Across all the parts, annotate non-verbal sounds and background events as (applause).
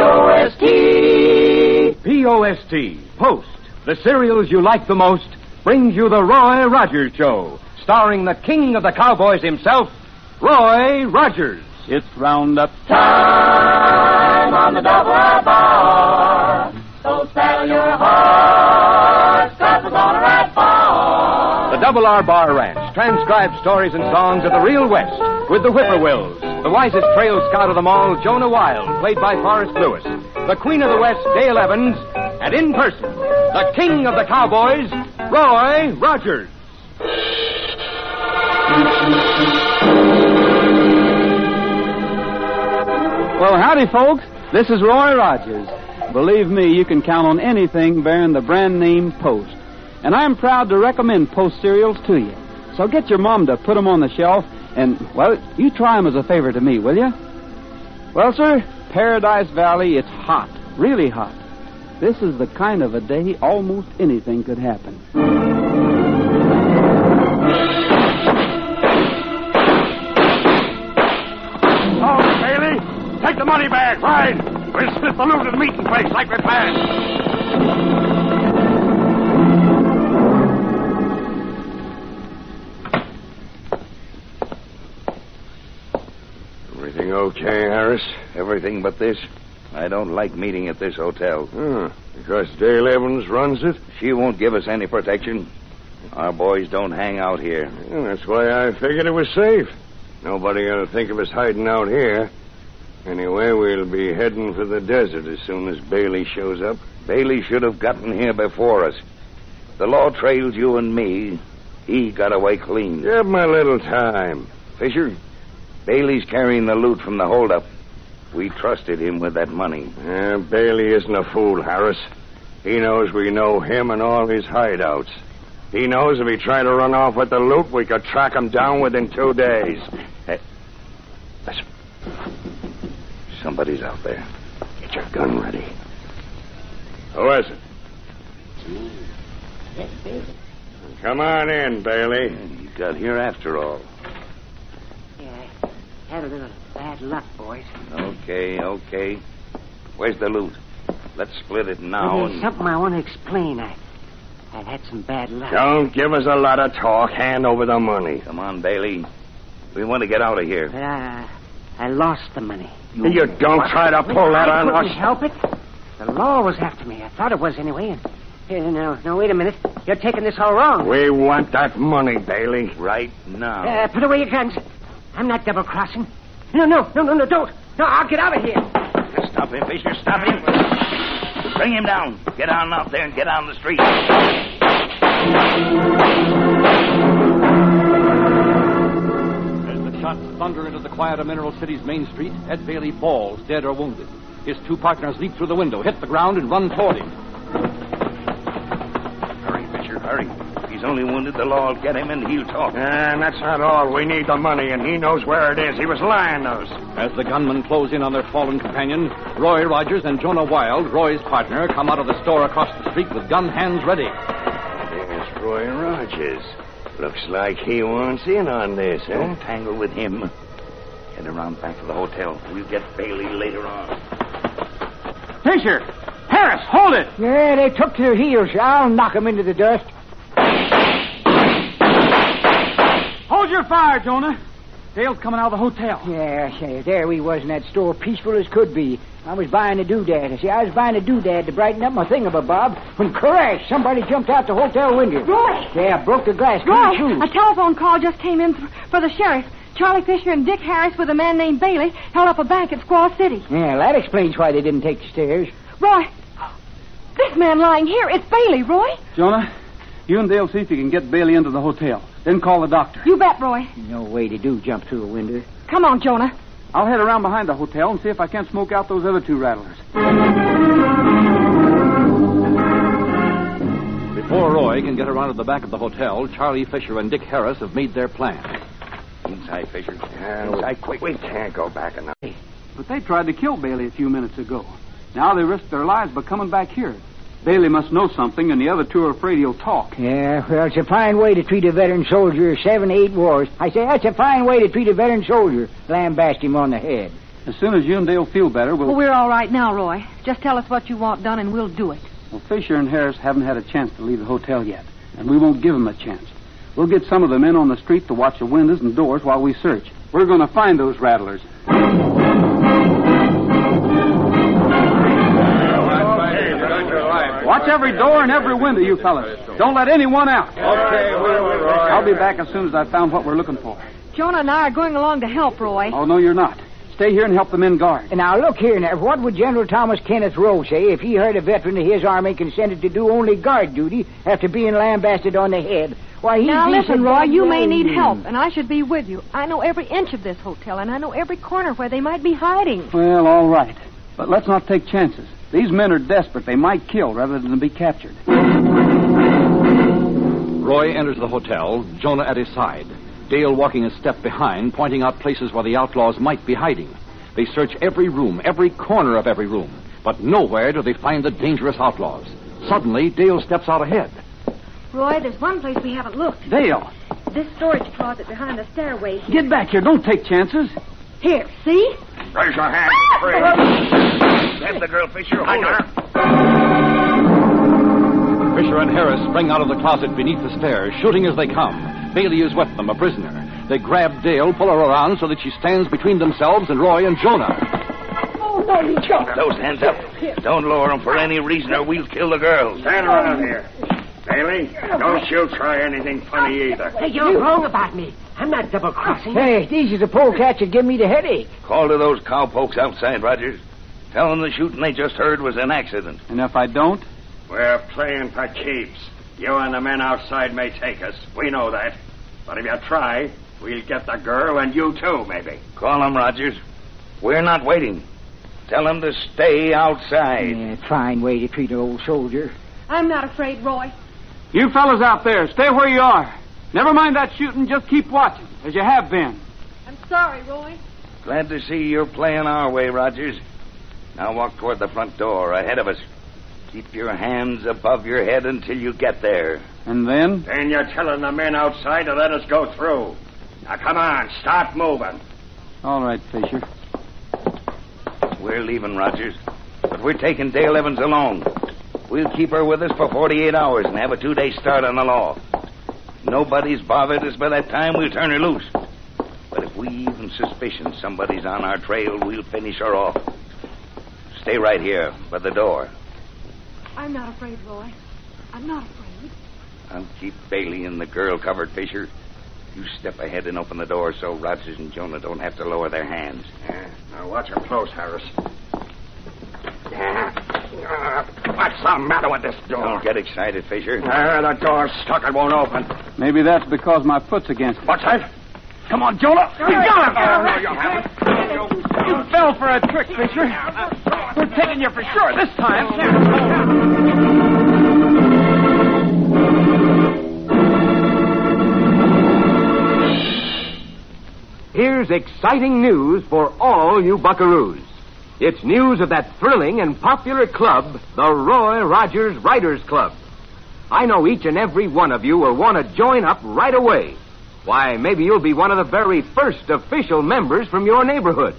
P-O-S-T. P-O-S-T, Post, the cereals you like the most, brings you the Roy Rogers Show, starring the king of the cowboys himself, Roy Rogers. It's roundup Time on the double R bar. So saddle your horse, cause we're gonna ride far. The Double R Bar Ranch transcribes stories and songs of the real West with the Whippoorwills, the wisest trail scout of them all, Jonah Wild, played by Forrest Lewis, the Queen of the West, Dale Evans, and in person, the King of the Cowboys, Roy Rogers. Well, howdy, folks. This is Roy Rogers. Believe me, you can count on anything bearing the brand name Post. And I'm proud to recommend Post cereals to you. So get your mom to put them on the shelf, and, well, you try 'em as a favor to me, will you? Well, sir, Paradise Valley, it's hot, really hot. This is the kind of a day almost anything could happen. Oh, Bailey, take the money bag. Ride. We'll split the loot at the meeting place like we planned. Everything but this. I don't like meeting at this hotel. Hmm. Because Dale Evans runs it? She won't give us any protection. Our boys don't hang out here. Yeah, that's why I figured it was safe. Nobody to think of us hiding out here. Anyway, we'll be heading for the desert as soon as Bailey shows up. Bailey should have gotten here before us. The law trails you and me. He got away clean. Give him a little time. Fisher, Bailey's carrying the loot from the holdup. We trusted him with that money. Yeah, Bailey isn't a fool, Harris. He knows we know him and all his hideouts. He knows if he tried to run off with the loot, we could track him down within two days. Hey, listen. Somebody's out there. Get your gun ready. Who is it? Come on in, Bailey. You got here after all. Yeah, had a little bad luck, boys. Okay, okay. Where's the loot? Let's split it now. There's And... something I want to explain. I, I've had some bad luck. Don't give us a lot of talk. Hand over the money. Come on, Bailey. We want to get out of here. But I, I lost the money. You don't try to pull that I on us. help it. The law was after me. I thought it was anyway. And here, now, now, wait a minute. You're taking this all wrong. We want that money, Bailey. Right now. Uh, put away your guns. I'm not double crossing. No, no, no, no, no, don't. No, I'll get out of here. Stop him, Fisher. Stop him. Bring him down. Get on out there and get on the street. As the shots thunder into the quiet of Mineral City's main street, Ed Bailey falls, dead or wounded. His two partners leap through the window, hit the ground, and run toward him. Hurry, Fisher, hurry. He's only wounded. The law will get him and he'll talk. And that's not all. We need the money, and he knows where it is. He was lying to us. As the gunmen close in on their fallen companion, Roy Rogers and Jonah Wild, Roy's partner, come out of the store across the street with gun hands ready. There's Roy Rogers. Looks like he wants in on this, huh? Don't tangle with him. Head around back to the hotel. We'll get Bailey later on. Fisher! Harris, hold it! Yeah, they took to their heels. I'll knock 'em into the dust. Hold your fire, Jonah. Dale's coming out of the hotel. Yeah, yeah, there we was in that store, peaceful as could be. I was buying a doodad. See, I was buying a doodad to brighten up my thingamabob when crash, somebody jumped out the hotel window. Roy! Yeah, broke the glass. Roy, a telephone call just came in th- for the sheriff. Charlie Fisher and Dick Harris with a man named Bailey held up a bank at Squaw City. Yeah, that explains why they didn't take the stairs. Roy, this man lying here is Bailey, Roy. Jonah, you and Dale see if you can get Bailey into the hotel. Then call the doctor. You bet, Roy. No way to do jump through a window. Come on, Jonah. I'll head around behind the hotel and see if I can't smoke out those other two rattlers. Before Roy can get around to the back of the hotel, Charlie Fisher and Dick Harris have made their plan. Inside, Fisher. Yeah, Inside, quick. We can't go back enough. But they tried to kill Bailey a few minutes ago. Now they risk their lives by coming back here. Bailey must know something, and the other two are afraid he'll talk. Yeah, well, it's a fine way to treat a veteran soldier of seven, eight wars. I say, that's a fine way to treat a veteran soldier. Lambast him on the head. As soon as you and Dale feel better, we'll. Well, we're all right now, Roy. Just tell us what you want done, and we'll do it. Well, Fisher and Harris haven't had a chance to leave the hotel yet, and we won't give them a chance. We'll get some of the men on the street to watch the windows and doors while we search. We're going to find those rattlers. Watch every door and every window, you fellas. Don't let anyone out. Okay, Roy. I'll be back as soon as I've found what we're looking for. Jonah and I are going along to help, Roy. Oh, no, you're not. Stay here and help the men guard. Now, look here, now. What would General Thomas Kenneth Rowe say if he heard a veteran of his army consented to do only guard duty after being lambasted on the head? Why, he'd Now be listen, Roy, you may need hmm. help, and I should be with you. I know every inch of this hotel, and I know every corner where they might be hiding. Well, all right. But let's not take chances. These men are desperate. They might kill rather than be captured. Roy enters the hotel, Jonah at his side. Dale walking a step behind, pointing out places where the outlaws might be hiding. They search every room, every corner of every room, but nowhere do they find the dangerous outlaws. Suddenly, Dale steps out ahead. Roy, there's one place we haven't looked. Dale, This storage closet behind the stairway. get back here. Don't take chances. Here, see? Raise your hand. Ah! Free. Grab the girl, Fisher. I Hold got her. Fisher and Harris spring out of the closet beneath the stairs, shooting as they come. Bailey is with them, a prisoner. They grab Dale, pull her around so that she stands between themselves and Roy and Jonah. Oh, no, you Keep those hands up. Don't lower them for any reason or we'll kill the girls. Stand around here. Bailey, don't you try anything funny either. Hey, you're wrong about me. I'm not double crossing. Hey, these are the polecats that give me the headache. Call to those cowpokes outside, Rogers. Tell them the shooting they just heard was an accident. And if I don't, We're playing for keeps. You and the men outside may take us. We know that. But if you try, we'll get the girl and you too, maybe. Call them, Rogers. We're not waiting. Tell them to stay outside. Yeah, fine way to treat an old soldier. I'm not afraid, Roy. you fellas out there, stay where you are. Never mind that shooting. Just keep watching, as you have been. I'm sorry, Roy. Glad to see you're playing our way, Rogers. Now walk toward the front door ahead of us. Keep your hands above your head until you get there. And then, Then you're telling the men outside to let us go through. Now come on, start moving. all right, Fisher. We're leaving, Rogers. But we're taking Dale Evans along. We'll keep her with us for 48 hours and have a two day start on the law. Nobody's bothered us by that time, we'll turn her loose. But if we even suspicion somebody's on our trail, we'll finish her off. Stay right here by the door. I'm not afraid, Roy. I'm not afraid. I'll keep Bailey and the girl covered, Fisher. You step ahead and open the door so Rogers and Jonah don't have to lower their hands. Yeah, now watch her close, Harris. Yeah. Uh, what's the matter with this door? Don't get excited, Fisher. Uh, the door's stuck. It won't open. Maybe that's because my foot's against it. What's that? Come on, Jonah. You got Oh, no, you haven't. You fell for a trick, Fisher. We're taking you for sure this time. Here's exciting news for all you buckaroos. It's news of that thrilling and popular club, the Roy Rogers Riders Club. I know each and every one of you will want to join up right away. Why, maybe you'll be one of the very first official members from your neighborhood.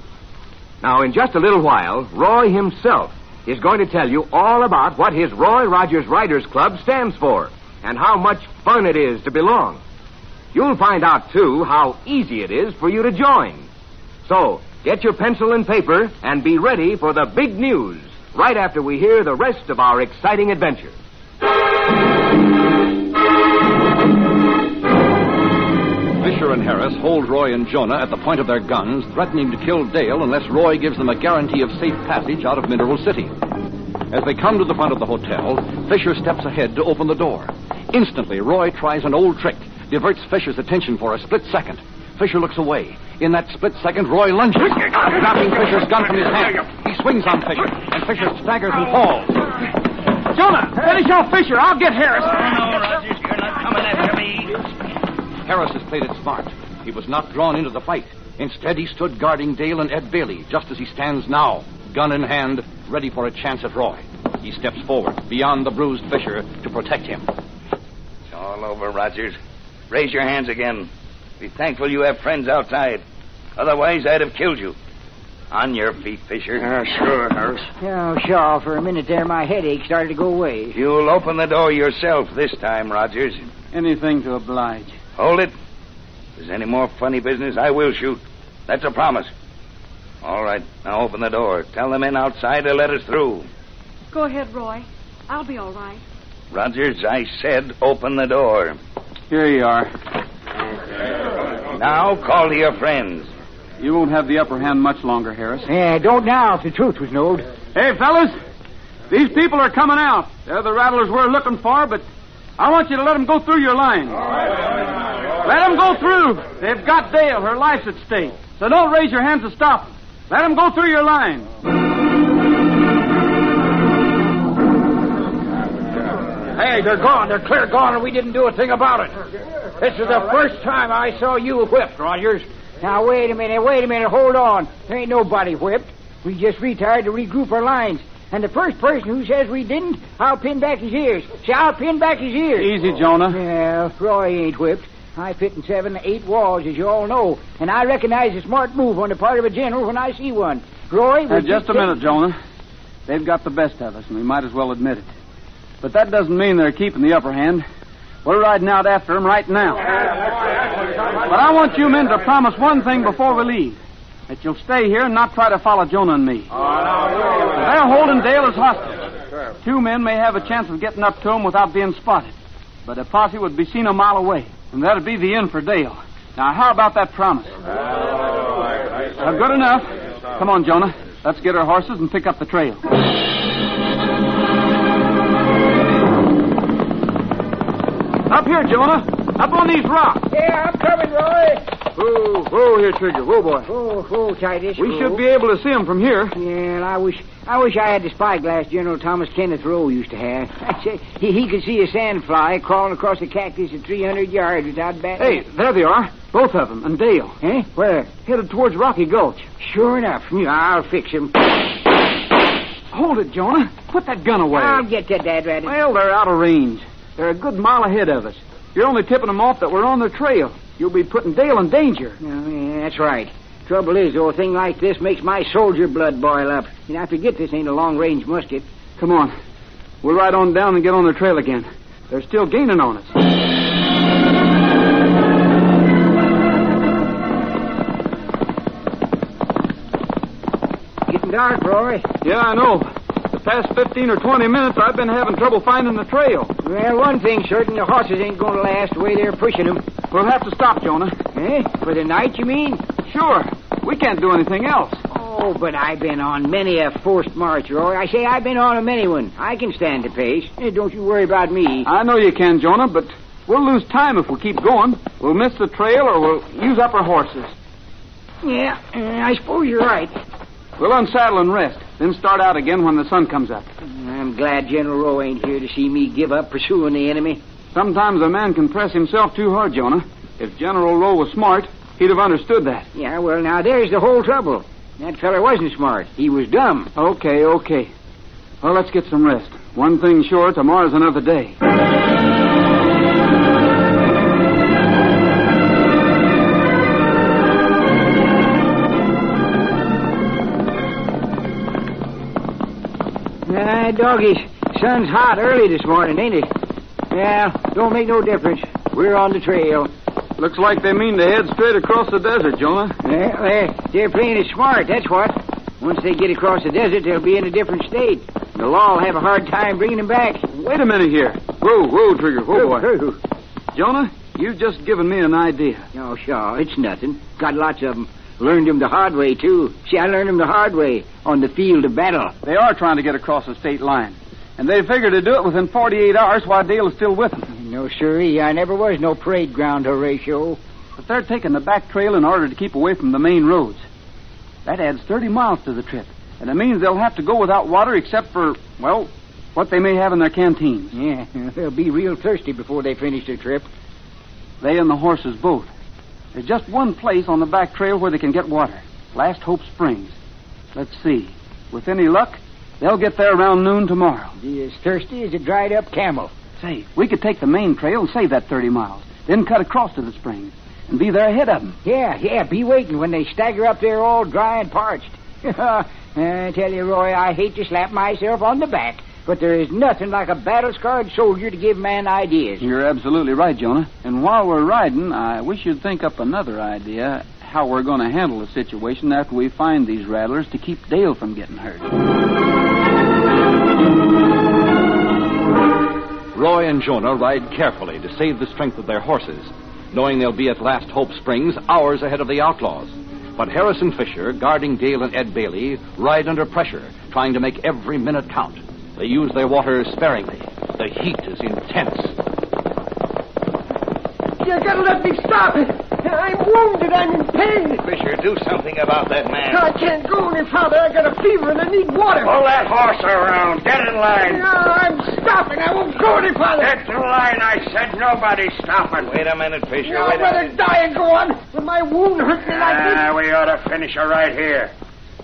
Now, in just a little while, Roy himself is going to tell you all about what his Roy Rogers Riders Club stands for and how much fun it is to belong. You'll find out, too, how easy it is for you to join. So, get your pencil and paper and be ready for the big news right after we hear the rest of our exciting adventure. And Harris hold Roy and Jonah at the point of their guns, threatening to kill Dale unless Roy gives them a guarantee of safe passage out of Mineral City. As they come to the front of the hotel, Fisher steps ahead to open the door. Instantly, Roy tries an old trick, diverts Fisher's attention for a split second. Fisher looks away. In that split second, Roy lunges, dropping Fisher's gun from his hand. He swings on Fisher, and Fisher staggers and falls. Jonah, finish off Fisher. I'll get Harris. no, Rogers, you're not coming after me. Harris has played it smart. He was not drawn into the fight. Instead, he stood guarding Dale and Ed Bailey, just as he stands now, gun in hand, ready for a chance at Roy. He steps forward, beyond the bruised Fisher, to protect him. It's all over, Rogers. Raise your hands again. Be thankful you have friends outside. Otherwise, I'd have killed you. On your feet, Fisher. Yeah, sure, Harris. Oh, sure. For a minute there, my headache started to go away. You'll open the door yourself this time, Rogers. Anything to oblige. Hold it. If there's any more funny business, I will shoot. That's a promise. All right, now open the door. Tell the men outside to let us through. Go ahead, Roy. I'll be all right. Rogers, I said open the door. Here you are. Now call to your friends. You won't have the upper hand much longer, Harris. Yeah, don't now if the truth was known. Hey, fellas, these people are coming out. They're the rattlers we're looking for, but I want you to let them go through your line. Let them go through. They've got Dale. Her life's at stake. So don't raise your hands to stop them. Let them go through your line. Hey, they're gone. They're clear gone, and we didn't do a thing about it. This is the first time I saw you whipped, Rogers. Now, wait a minute, wait a minute, hold on. There ain't nobody whipped. We just retired to regroup our lines. And the first person who says we didn't, I'll pin back his ears. See, I'll pin back his ears. Easy, Jonah. Yeah, Roy ain't whipped. I fit in seven, eight walls, as you all know. And I recognize a smart move on the part of a general when I see one. Roy, uh, Now, was just a minute, Jonah. They've got the best of us, and we might as well admit it. But that doesn't mean they're keeping the upper hand. We're riding out after them right now. But I want you men to promise one thing before we leave. That you'll stay here and not try to follow Jonah and me. They're holding Dale as hostage. Two men may have a chance of getting up to him without being spotted. But a posse would be seen a mile away. And that'd be the end for Dale. Now, how about that promise? Now, good enough. Come on, Jonah. Let's get our horses and pick up the trail. Up here, Jonah. Up on these rocks. Yeah, I'm coming, Roy. Whoa, whoa here, Trigger. Whoa, boy. Oh, oh, Titus. We oh. should be able to see him from here. Yeah, I wish I wish I had the spyglass General Thomas Kenneth Rowe used to have. I (laughs) say he, he could see a sandfly crawling across a cactus at 300 yards without batting. Hey, there they are. Both of them. And Dale. Eh? Where? Headed towards Rocky Gulch. Sure enough. Yeah, I'll fix him. Hold it, Jonah. Put that gun away. I'll get that, Dad Rabbit. Well, they're out of range. They're a good mile ahead of us. You're only tipping them off that we're on their trail. You'll be putting Dale in danger. Oh, yeah, that's right. Trouble is, though, a thing like this makes my soldier blood boil up. And I forget this ain't a long-range musket. Come on. We'll ride on down and get on their trail again. They're still gaining on us. Getting dark, Roy. Yeah, I know. Past 15 or 20 minutes, I've been having trouble finding the trail. Well, one thing's certain, the horses ain't going to last the way they're pushing them. We'll have to stop, Jonah. Eh? For the night, you mean? Sure. We can't do anything else. Oh, but I've been on many a forced march, Roy. I say I've been on a many one. I can stand the pace. Eh, don't you worry about me. I know you can, Jonah, but we'll lose time if we keep going. We'll miss the trail or we'll use up our horses. Yeah, eh, I suppose you're right. We'll unsaddle and rest, then start out again when the sun comes up. I'm glad General Rowe ain't here to see me give up pursuing the enemy. Sometimes a man can press himself too hard, Jonah. If General Rowe was smart, he'd have understood that. Yeah, well, now there's the whole trouble. That feller wasn't smart. He was dumb. Okay, okay. Well, let's get some rest. One thing sure, tomorrow's another day. Ah, doggies. Sun's hot early this morning, ain't it? Yeah, don't make no difference. We're on the trail. Looks like they mean to head straight across the desert, Jonah. Yeah, they're, they're playing it smart, that's what. Once they get across the desert, they'll be in a different state. The law will have a hard time bringing them back. Wait a minute here. Whoa, whoa, Trigger. Whoa, boy. Who? Jonah, you've just given me an idea. Oh, sure, it's nothing. Got lots of them. Learned him the hard way, too. See, I learned him the hard way on the field of battle. They are trying to get across the state line. And they figure to do it within 48 hours while Dale is still with them. No, sirree, I never was no parade ground Horatio. But they're taking the back trail in order to keep away from the main roads. That adds 30 miles to the trip. And it means they'll have to go without water except for, well, what they may have in their canteens. Yeah, (laughs) they'll be real thirsty before they finish their trip. They and the horses both. There's just one place on the back trail where they can get water. Last Hope Springs. Let's see. With any luck, they'll get there around noon tomorrow. Be as thirsty as a dried up camel. Say, we could take the main trail and save that 30 miles, then cut across to the springs and be there ahead of them. Yeah, yeah, be waiting when they stagger up there all dry and parched. (laughs) I tell you, Roy, I hate to slap myself on the back, but there is nothing like a battle scarred soldier to give man ideas. You're absolutely right, Jonah. And while we're riding, I wish you'd think up another idea how we're going to handle the situation after we find these rattlers to keep Dale from getting hurt. Roy and Jonah ride carefully to save the strength of their horses, knowing they'll be at Last Hope Springs hours ahead of the outlaws. But Harris and Fisher, guarding Dale and Ed Bailey, ride under pressure, trying to make every minute count. They use their water sparingly. The heat is intense. You gotta let me stop it. I'm wounded. I'm in pain. Fisher, do something about that man. I can't go any farther. I got a fever and I need water. Pull that horse around. Get in line. No, I'm stopping. I won't go any farther. Get in line. I said nobody's stopping. Wait a minute, Fisher. No, Wait I'd a rather minute. die and go on. When my wound hurt me like this. Ah, we ought to finish her right here.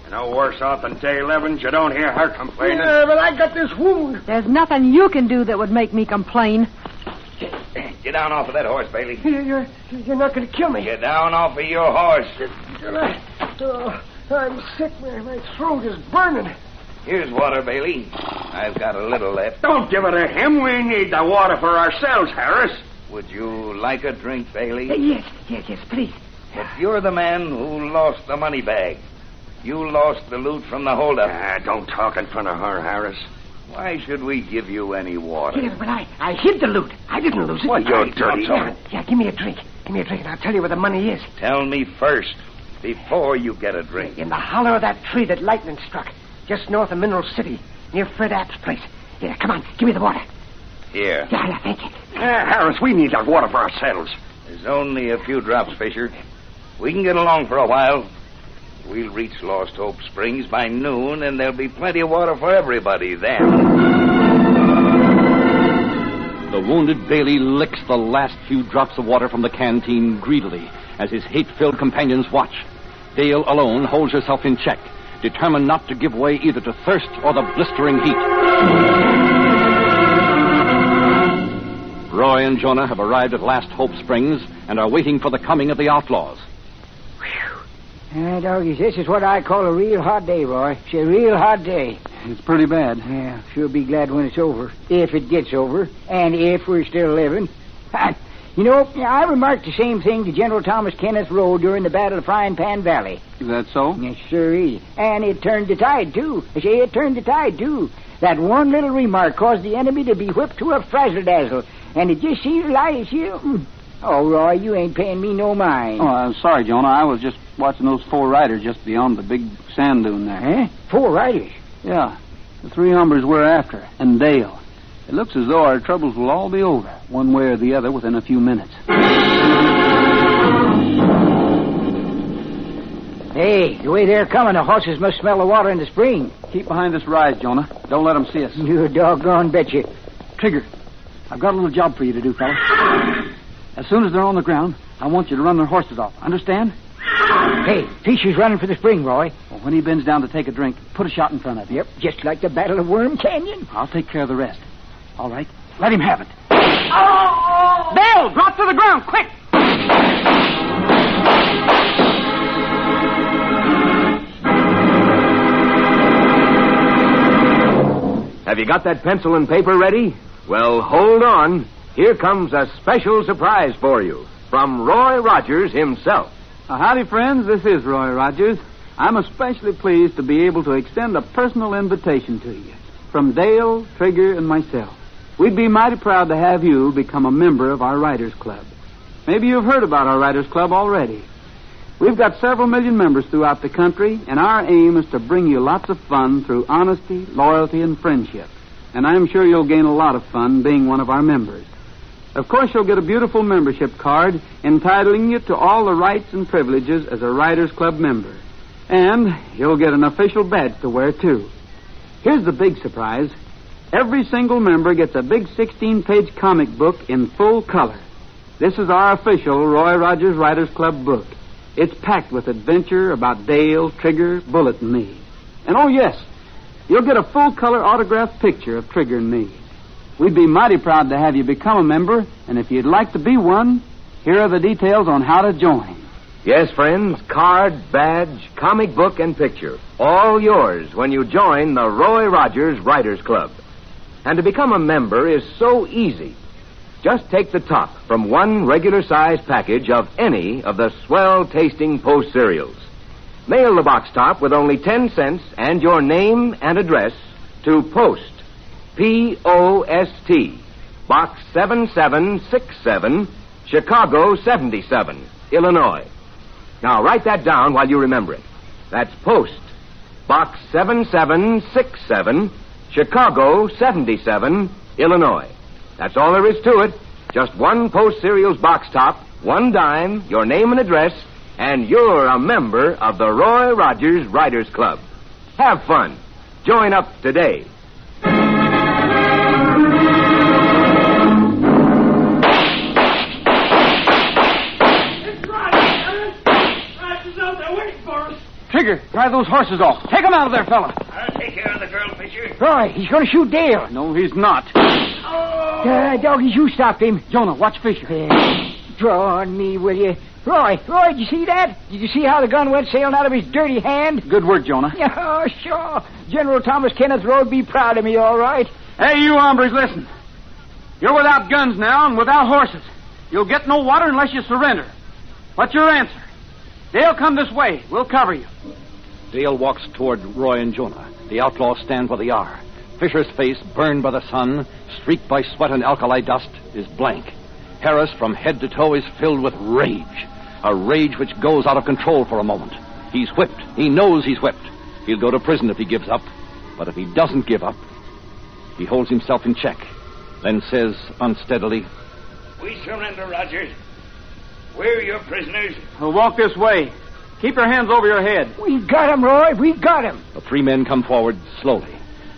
You're no worse off than Dale Evans. You don't hear her complaining. Yeah, but I got this wound. There's nothing you can do that would make me complain. Get down off of that horse, Bailey. You're, you're, you're not going to kill me. Get down off of your horse. Oh, I'm sick. My, my throat is burning. Here's water, Bailey. I've got a little left. Don't give it to him. We need the water for ourselves, Harris. Would you like a drink, Bailey? Yes, yes, yes, please. But you're the man who lost the money bag. You lost the loot from the holdup. Ah, don't talk in front of her, Harris. Why should we give you any water? Yeah, but I, I hid the loot. I didn't lose it. What, you I- dirty yeah, dog? yeah, give me a drink. Give me a drink, and I'll tell you where the money is. Tell me first, before you get a drink. In the hollow of that tree that lightning struck, just north of Mineral City, near Fred App's place. Yeah, come on, give me the water. Here. Yeah, yeah, thank you. Ah, Harris, we need that water for ourselves. There's only a few drops, Fisher. We can get along for a while. We'll reach Lost Hope Springs by noon, and there'll be plenty of water for everybody then. The wounded Bailey licks the last few drops of water from the canteen greedily as his hate filled companions watch. Dale alone holds herself in check, determined not to give way either to thirst or the blistering heat. Roy and Jonah have arrived at Last Hope Springs and are waiting for the coming of the outlaws. Uh, doggies, this is what I call a real hot day, Roy. It's a real hot day. It's pretty bad. Yeah, she'll be glad when it's over. If it gets over. And if we're still living. (laughs) you know, I remarked the same thing to General Thomas Kenneth Rowe during the Battle of Frying Pan Valley. Is that so? Yes, is. And it turned the tide, too. I say it turned the tide, too. That one little remark caused the enemy to be whipped to a frazzle dazzle. And it just seems like you. Oh, Roy, you ain't paying me no mind. Oh, I'm sorry, Jonah. I was just watching those four riders just beyond the big sand dune there. Huh? Four riders? Yeah. The three hombres we're after, and Dale. It looks as though our troubles will all be over, one way or the other, within a few minutes. Hey, the way they're coming, the horses must smell the water in the spring. Keep behind this rise, Jonah. Don't let them see us. You doggone betcha. Trigger, I've got a little job for you to do, fella. As soon as they're on the ground, I want you to run their horses off. Understand? Hey, Fisher's running for the spring, Roy. Well, when he bends down to take a drink, put a shot in front of him. Yep, just like the Battle of Worm Canyon. I'll take care of the rest. All right. Let him have it. Bell, drop to the ground, quick! Have you got that pencil and paper ready? Well, hold on. Here comes a special surprise for you from Roy Rogers himself. Uh, howdy, friends. This is Roy Rogers. I'm especially pleased to be able to extend a personal invitation to you from Dale, Trigger, and myself. We'd be mighty proud to have you become a member of our Riders Club. Maybe you've heard about our Riders Club already. We've got several million members throughout the country, and our aim is to bring you lots of fun through honesty, loyalty, and friendship. And I'm sure you'll gain a lot of fun being one of our members. Of course, you'll get a beautiful membership card entitling you to all the rights and privileges as a Riders Club member. And you'll get an official badge to wear, too. Here's the big surprise. Every single member gets a big 16 page comic book in full color. This is our official Roy Rogers Riders Club book. It's packed with adventure about Dale, Trigger, Bullet, and me. And oh, yes, you'll get a full color autographed picture of Trigger and me. We'd be mighty proud to have you become a member, and if you'd like to be one, here are the details on how to join. Yes, friends, card, badge, comic book, and picture. All yours when you join the Roy Rogers Riders Club. And to become a member is so easy. Just take the top from one regular size package of any of the swell tasting Post cereals. Mail the box top with only 10 cents and your name and address to Post. P O S T. Box 7767, Chicago 77, Illinois. Now write that down while you remember it. That's Post. Box 7767, Chicago 77, Illinois. That's all there is to it. Just one Post Cereals box top, one dime, your name and address, and you're a member of the Roy Rogers Riders Club. Have fun. Join up today. Trigger, drive those horses off. Take them out of there, fella. I'll take care of the girl, Fisher. Roy, he's going to shoot Dale. No, he's not. Uh, doggies, you stopped him. Jonah, watch Fisher. Uh, draw on me, will you? Roy, Roy, did you see that? Did you see how the gun went sailing out of his dirty hand? Good work, Jonah. Yeah, oh, sure. General Thomas Kenneth Rowe'd be proud of me, all right. Hey, you hombres, listen. You're without guns now and without horses. You'll get no water unless you surrender. What's your answer? Dale, come this way. We'll cover you. Dale walks toward Roy and Jonah. The outlaws stand where they are. Fisher's face, burned by the sun, streaked by sweat and alkali dust, is blank. Harris, from head to toe, is filled with rage. A rage which goes out of control for a moment. He's whipped. He knows he's whipped. He'll go to prison if he gives up. But if he doesn't give up, he holds himself in check, then says unsteadily, We surrender, Rogers. We're your prisoners. Well, walk this way. Keep your hands over your head. We got him, Roy. We got him. The three men come forward slowly.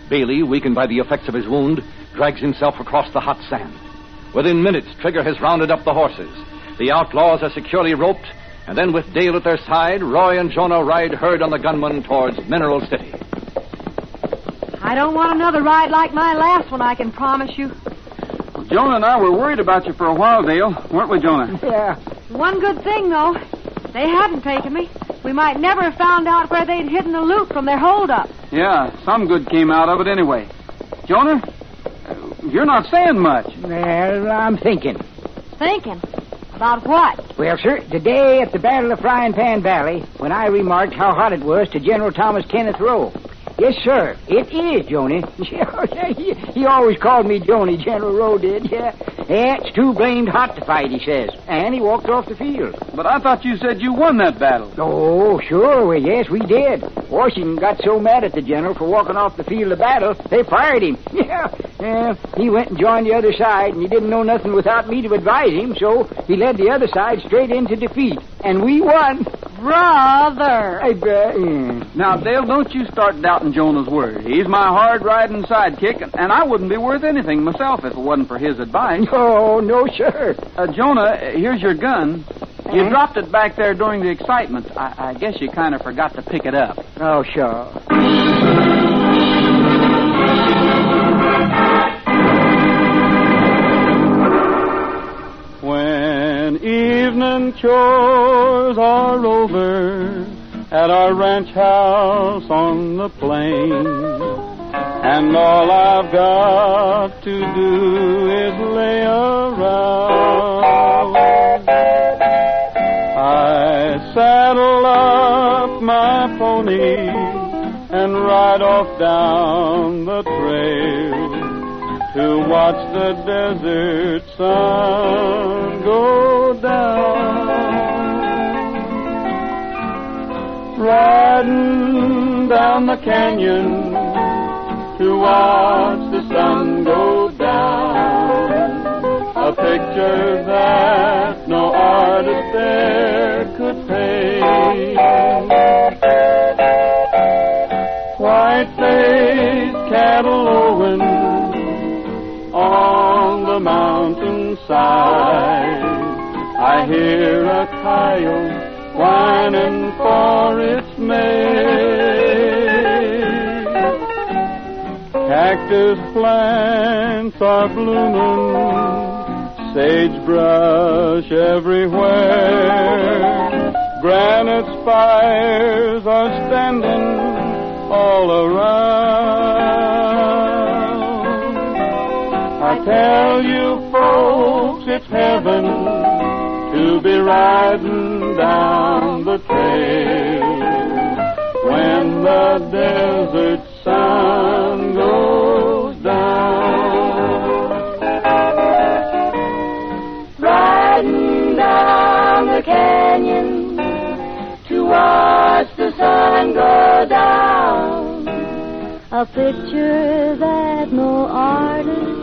Bailey, weakened by the effects of his wound, drags himself across the hot sand. Within minutes, Trigger has rounded up the horses. The outlaws are securely roped, and then with Dale at their side, Roy and Jonah ride herd on the gunman towards Mineral City. I don't want another ride like my last one, I can promise you. Jonah and I were worried about you for a while, Dale. Weren't we, Jonah? Yeah. One good thing, though. They hadn't taken me. We might never have found out where they'd hidden the loot from their holdup. Yeah, some good came out of it anyway. Jonah, uh, you're not saying much. Well, I'm thinking. Thinking. About what? Well, sir, today at the Battle of Frying Pan Valley, when I remarked how hot it was to General Thomas Kenneth Rowe. Yes, sir, it is, Joni. (laughs) Yeah, he, he always called me Joni, General Rowe did, yeah. Yeah, it's too blamed hot to fight, he says. And he walked off the field. But I thought you said you won that battle. Oh, sure, well, yes, we did. Washington got so mad at the general for walking off the field of battle, they fired him. (laughs) Yeah, yeah. He went and joined the other side, and he didn't know nothing without me to advise him, so he led the other side straight into defeat. And we won. Brother. I bet. Now, Dale, don't you start doubting Jonah's word. He's my hard riding sidekick, and- and I wouldn't be worth anything myself if it wasn't for his advice. Oh, no, sir. Uh, Jonah, uh, here's your gun. You Huh? dropped it back there during the excitement. I, I guess you kind of forgot to pick it up. Oh, sure. Evening chores are over at our ranch house on the plain, and all I've got to do is lay around, I saddle up my pony and ride off down the trail to watch the desert sun go down. Riding down the canyon to watch the sun go down. A picture that no artist there could paint. White-faced cattle lowing hear a coyote whining for its mate. Cactus plants are blooming, sagebrush everywhere. Granite spires are standing all around. I tell you, folks, it's heaven to be riding down the trail when the desert sun goes down. Riding down the canyon to watch the sun go down. A picture that no artist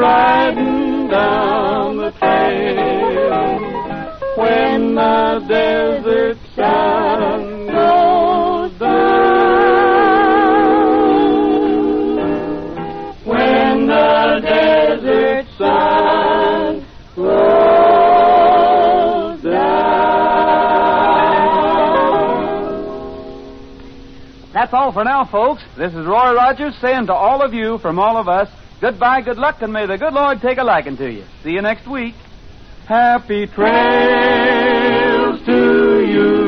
riding down the trail when the desert sun goes down. When the desert sun goes down. That's all for now, folks. This is Roy Rogers saying to all of you from all of us, goodbye, good luck, and may the good Lord take a liking to you. See you next week. Happy trails to you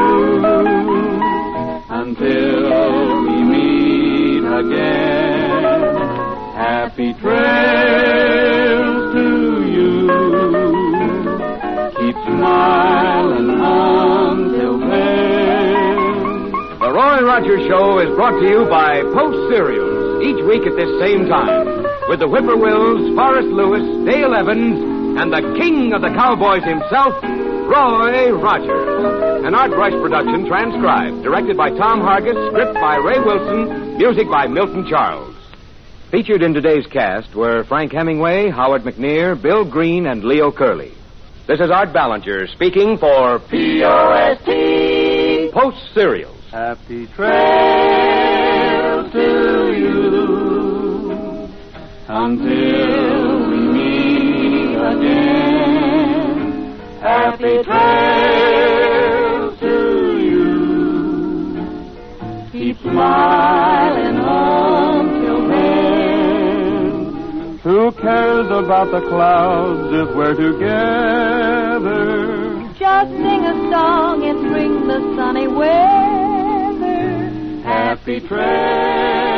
until we meet again. Happy trails to you. Keep smiling until then. The Roy Rogers Show is brought to you by Post Cereals, each week at this same time, with the Whippoorwills, Forrest Lewis, Dale Evans, and the king of the cowboys himself, Roy Rogers. An Art Rush production transcribed, directed by Tom Hargis, script by Ray Wilson, music by Milton Charles. Featured in today's cast were Frank Hemingway, Howard McNear, Bill Green, and Leo Curley. This is Art Ballinger speaking for P.O.S.T. Post Cereals. Happy trails to until we meet again. Happy trails to you. Keep smiling until then. Who cares about the clouds if we're together? Just sing a song and bring the sunny weather. Happy trails.